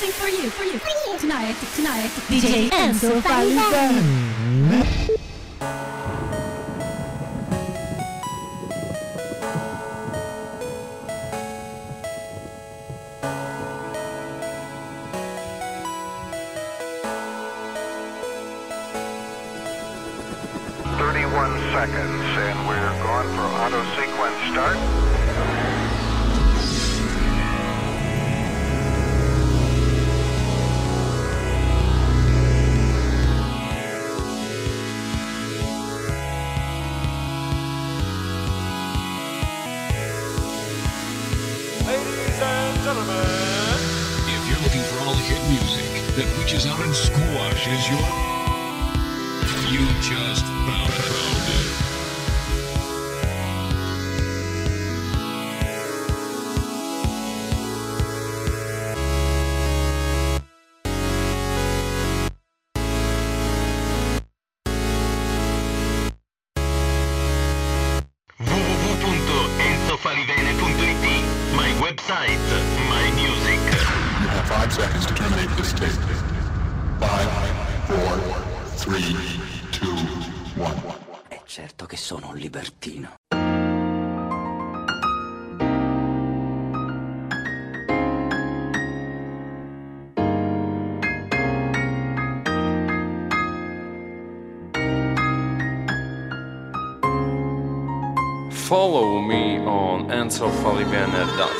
dancing for you, for you. Tonight, tonight, DJ Enzo Falivene. once hopefully being edited out.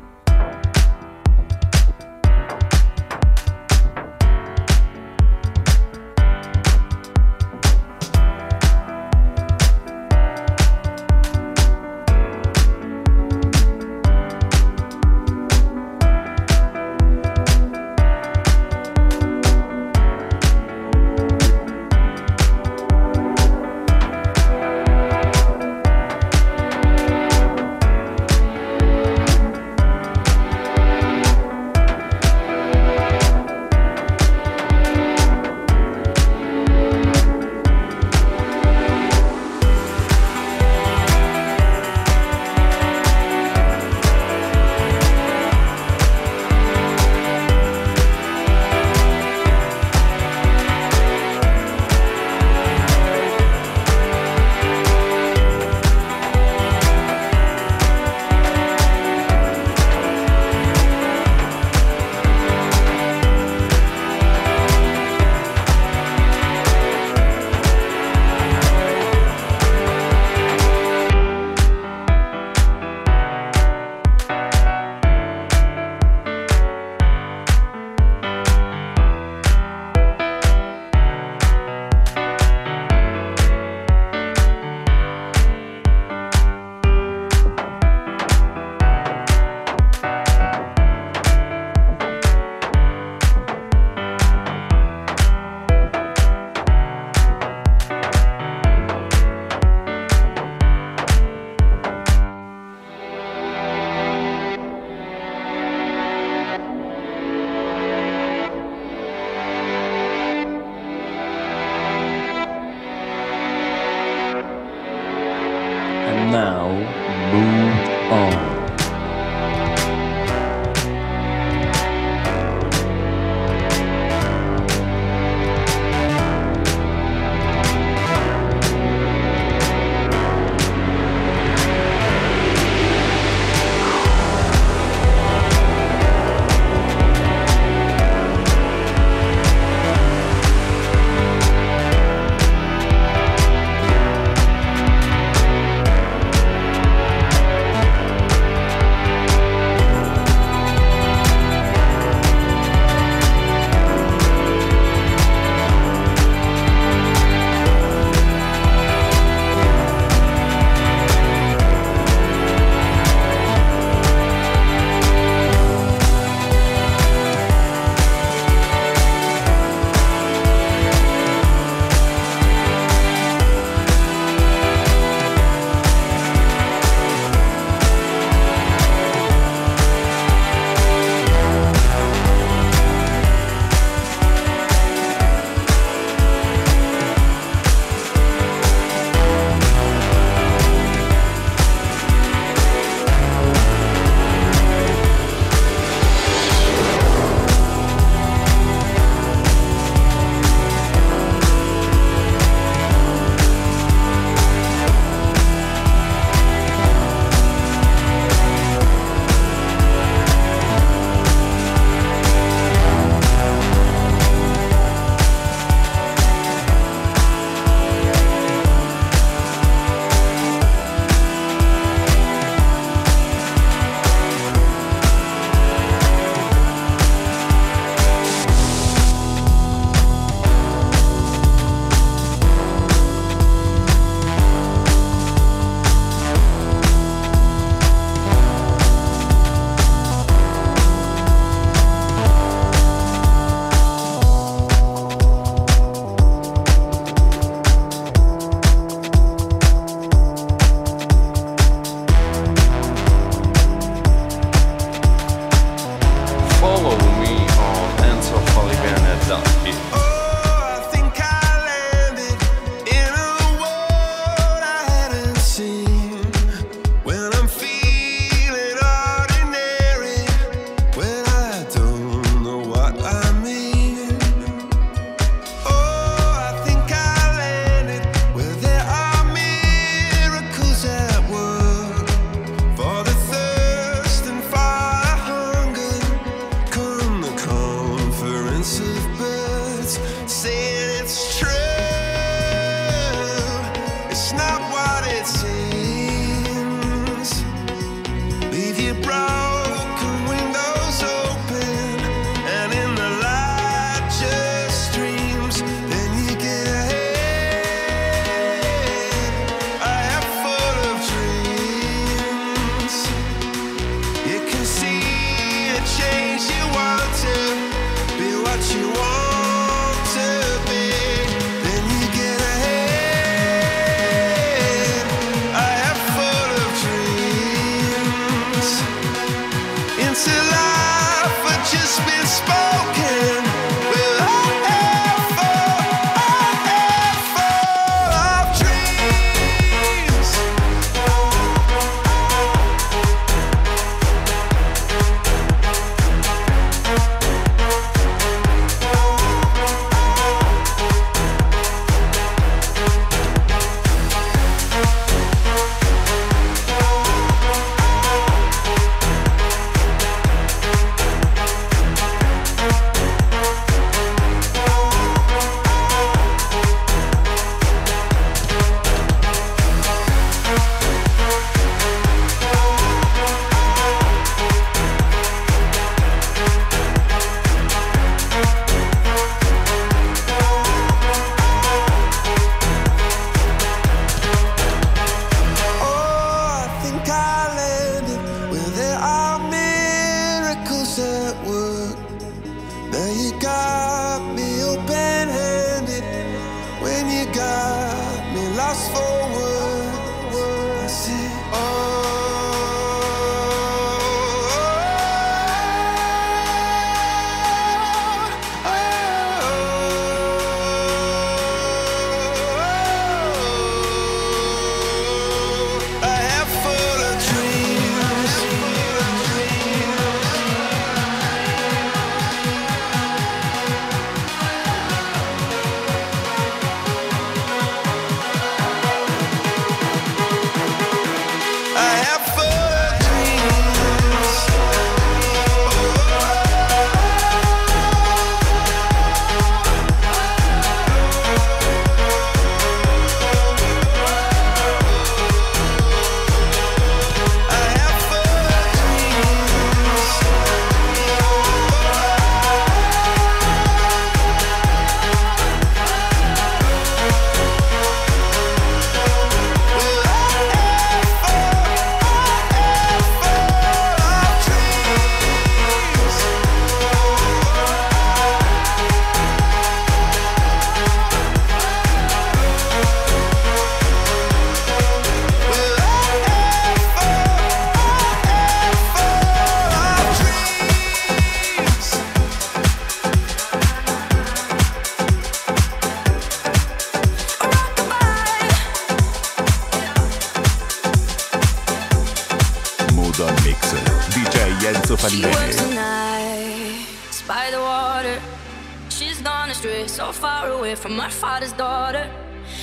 from her father's daughter.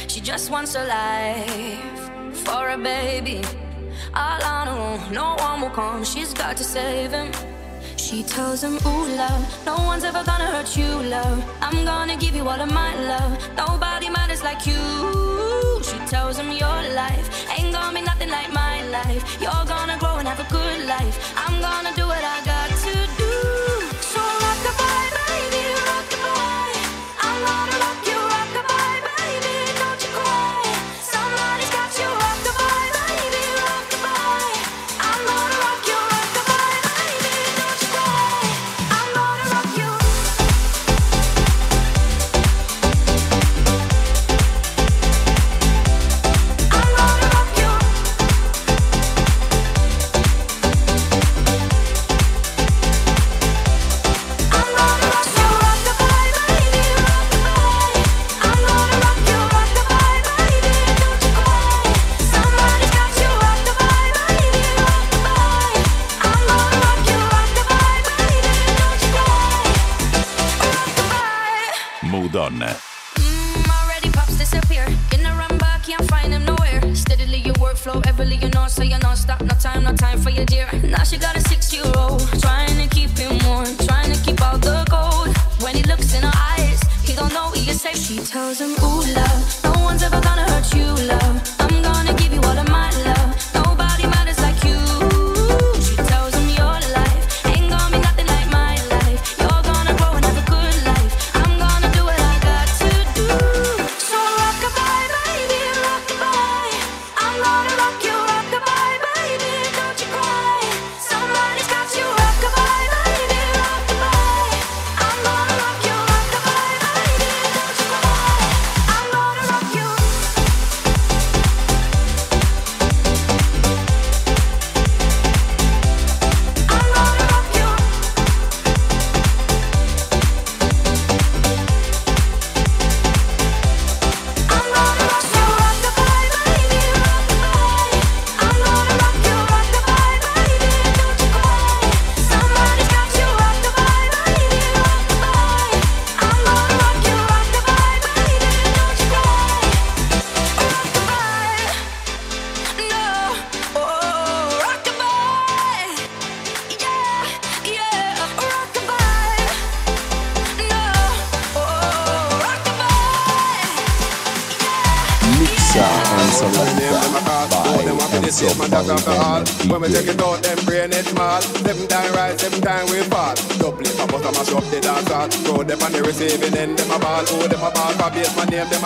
She just wants a life for a baby. All I know, no one will come. She's got to save him. She tells him, Ooh, love, no one's ever gonna hurt you, love. I'm gonna give you all of my love. Nobody matters like you. She tells him, Your life ain't gonna be nothing like my life. You're gonna grow and have a good life. I'm gonna do what I do.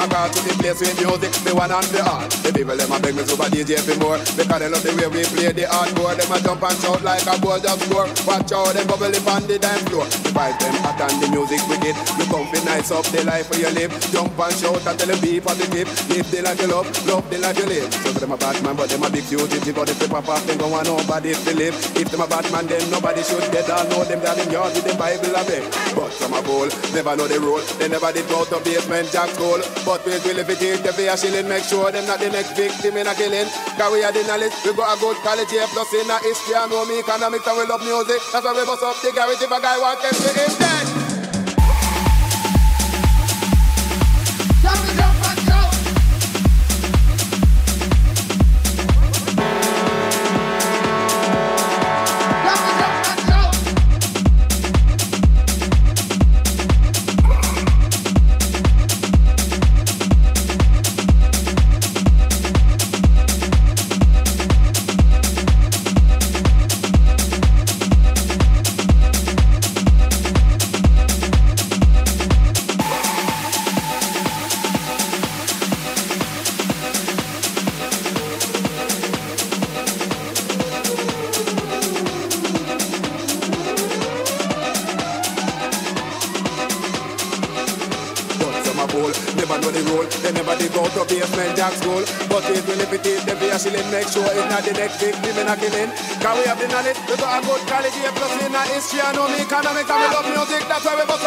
My them call to the place with music. Me one and the all. The people, them a beg me super DJ for more. Because they love the way we play the hardcore. Them a jump and shout like a ball just score. Watch out, them bubble up on the dance floor. The vibe them hot and the music wicked. You come fi nice up the life where you live. Jump and shout and tell them be positive. Live the life you love, love the life you live. So them a bad man, but them a big. But if they pop off, them don't want nobody to live. If them a bad man, then nobody should get all know them that in yard with the Bible a beg. A bowl, never know the rule. They never did go to basement jack school. But we will if it is the fair shilling, make sure them not the next victim in a killing. Cause we are the knowledge, we got a good college here, plus in a history, and know me economics and we love music. That's why we bust up the garage if a guy want them to him dead. The knowledge, we got a good here, plus in a history, and know me economics, and love music. That's why we bust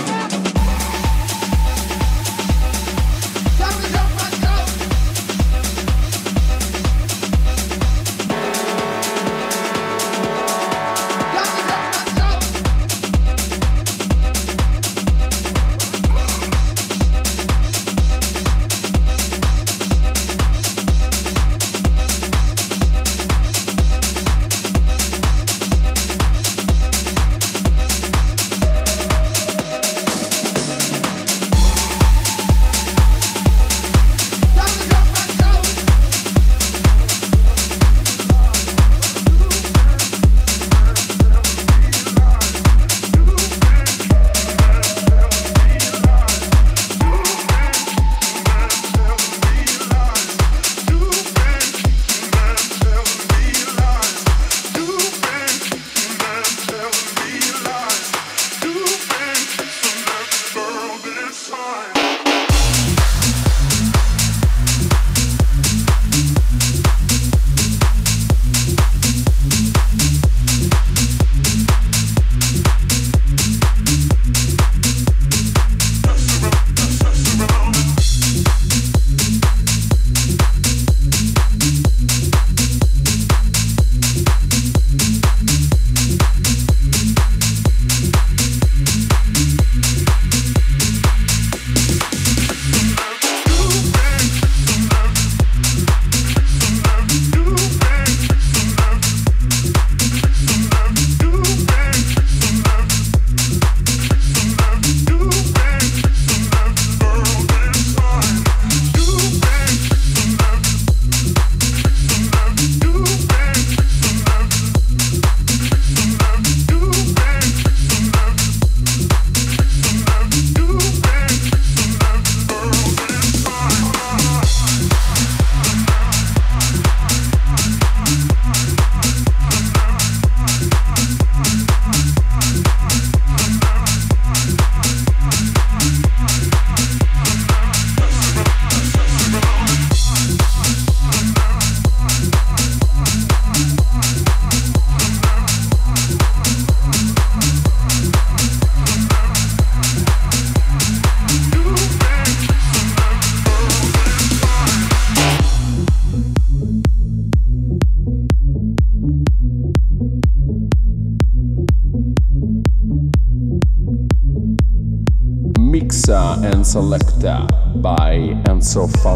By Enzo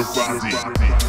your body.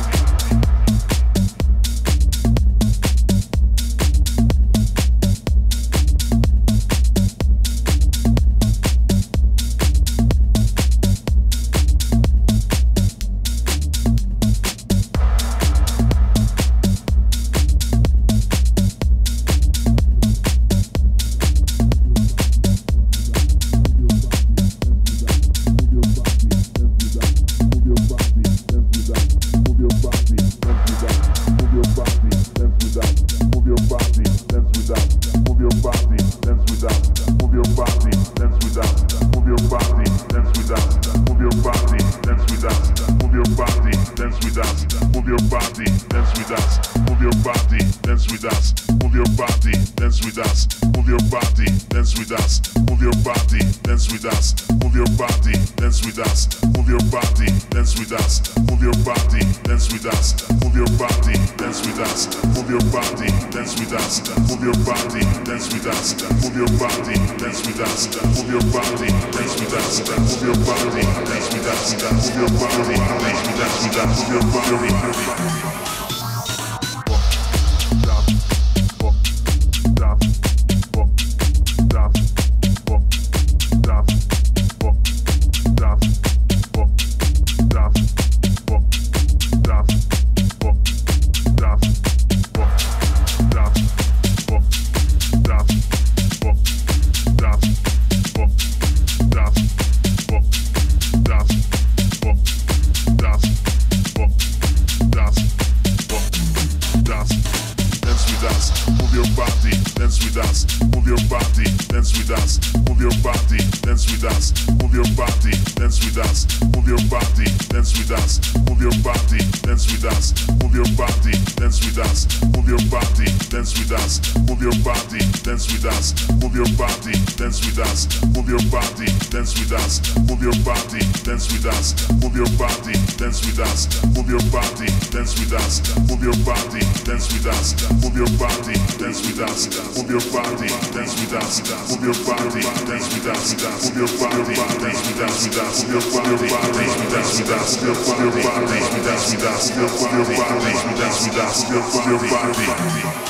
Move your body, dance with us, move your body, dance with us, move your body, dance with us, move your body, dance with us, move your body, dance with us, move your body, dance with us, move your body, dance with us, move your body, dance with us, move your body, dance with us, move your body, dance with us, move your body, dance with us, move your body, dance with us, move your body, dance with us, move your body, dance with us, move your body, dance with us, move your body dance with us, body, your body, your body,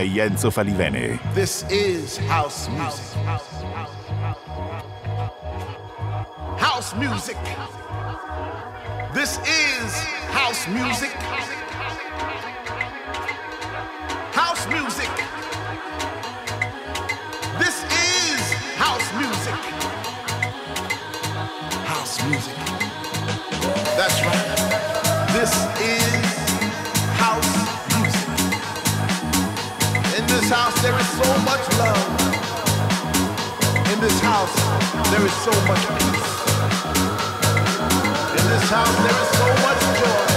DJ Enzo Falivene. This is house music. House music. This is house music. There is so much love. In this house, there is so much peace. In this house, there is so much joy.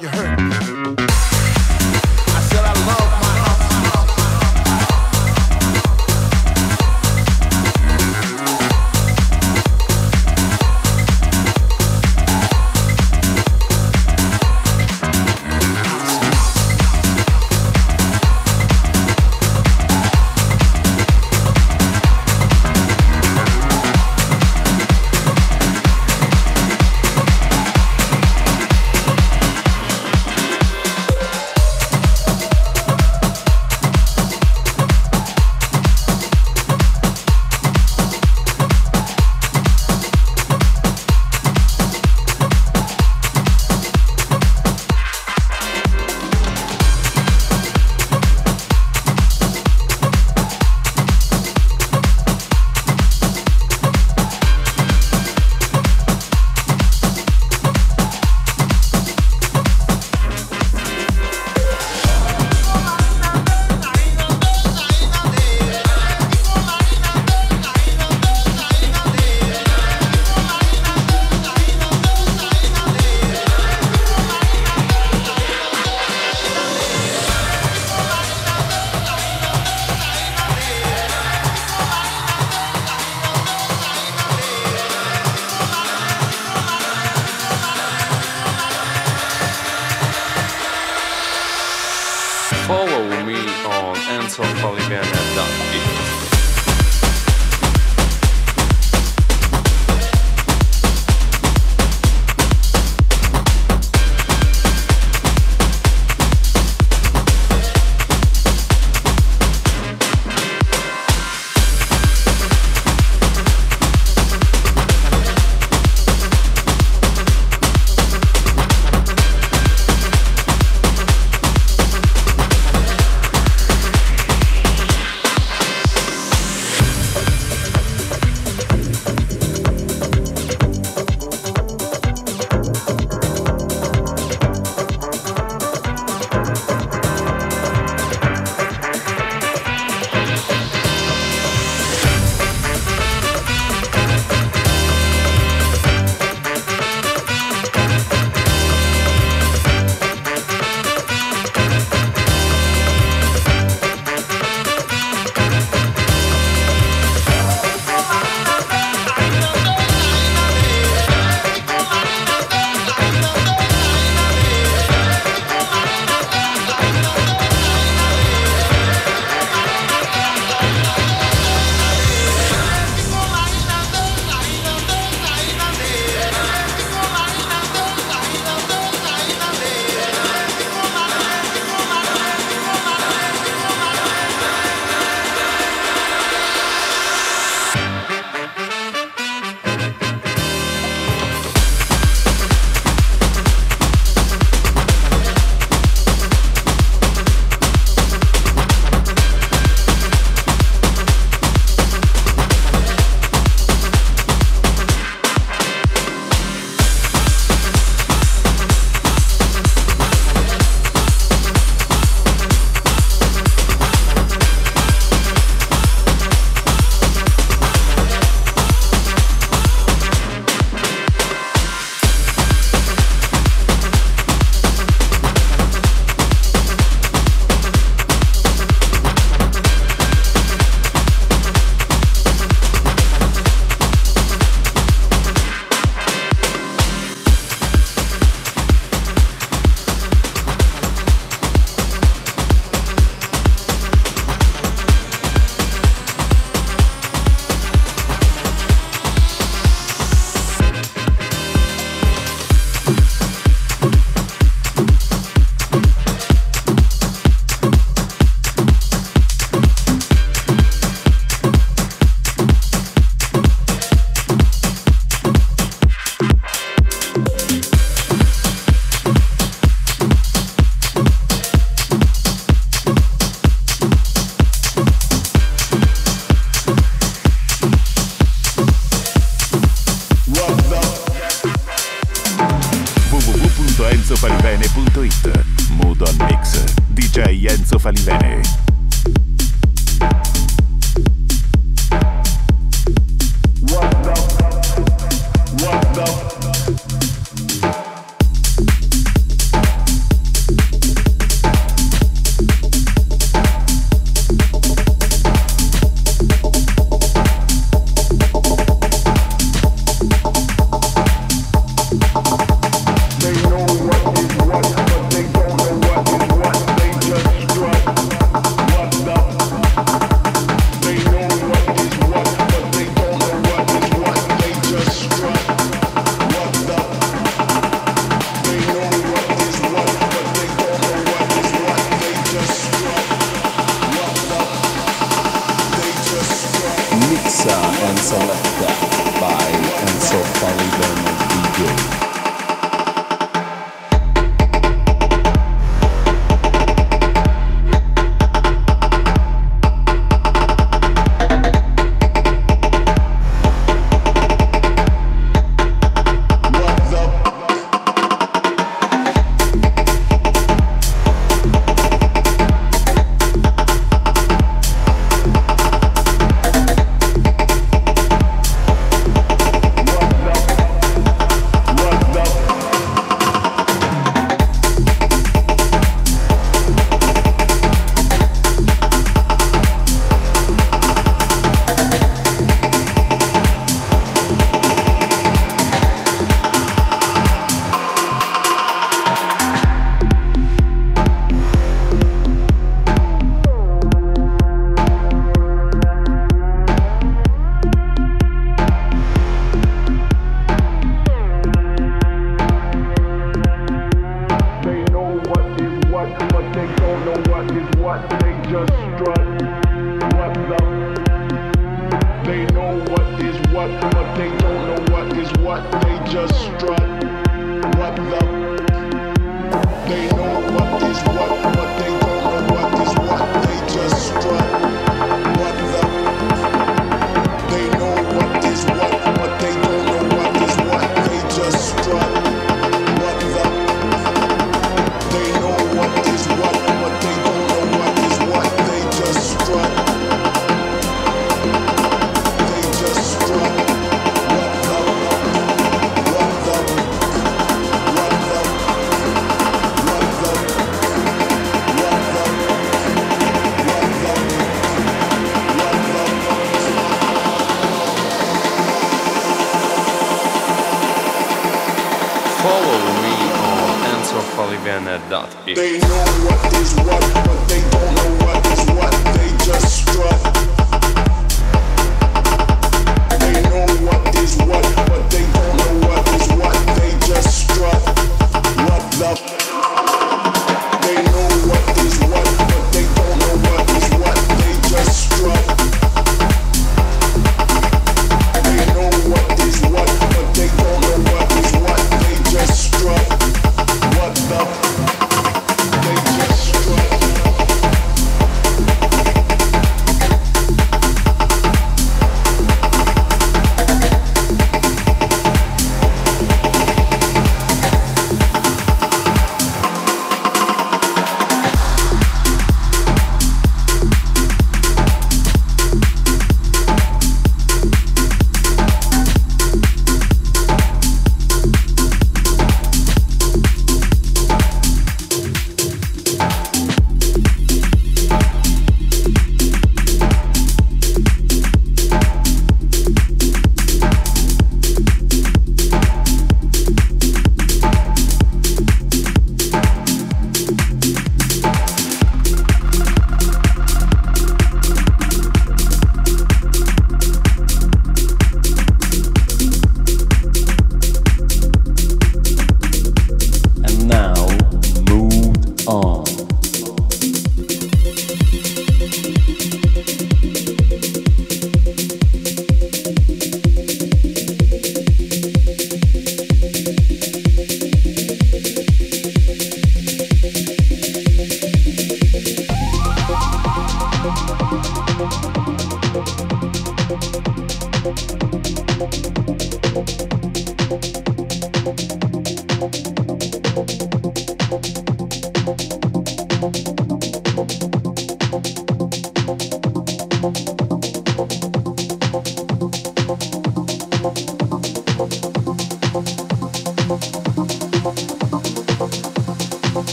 You heard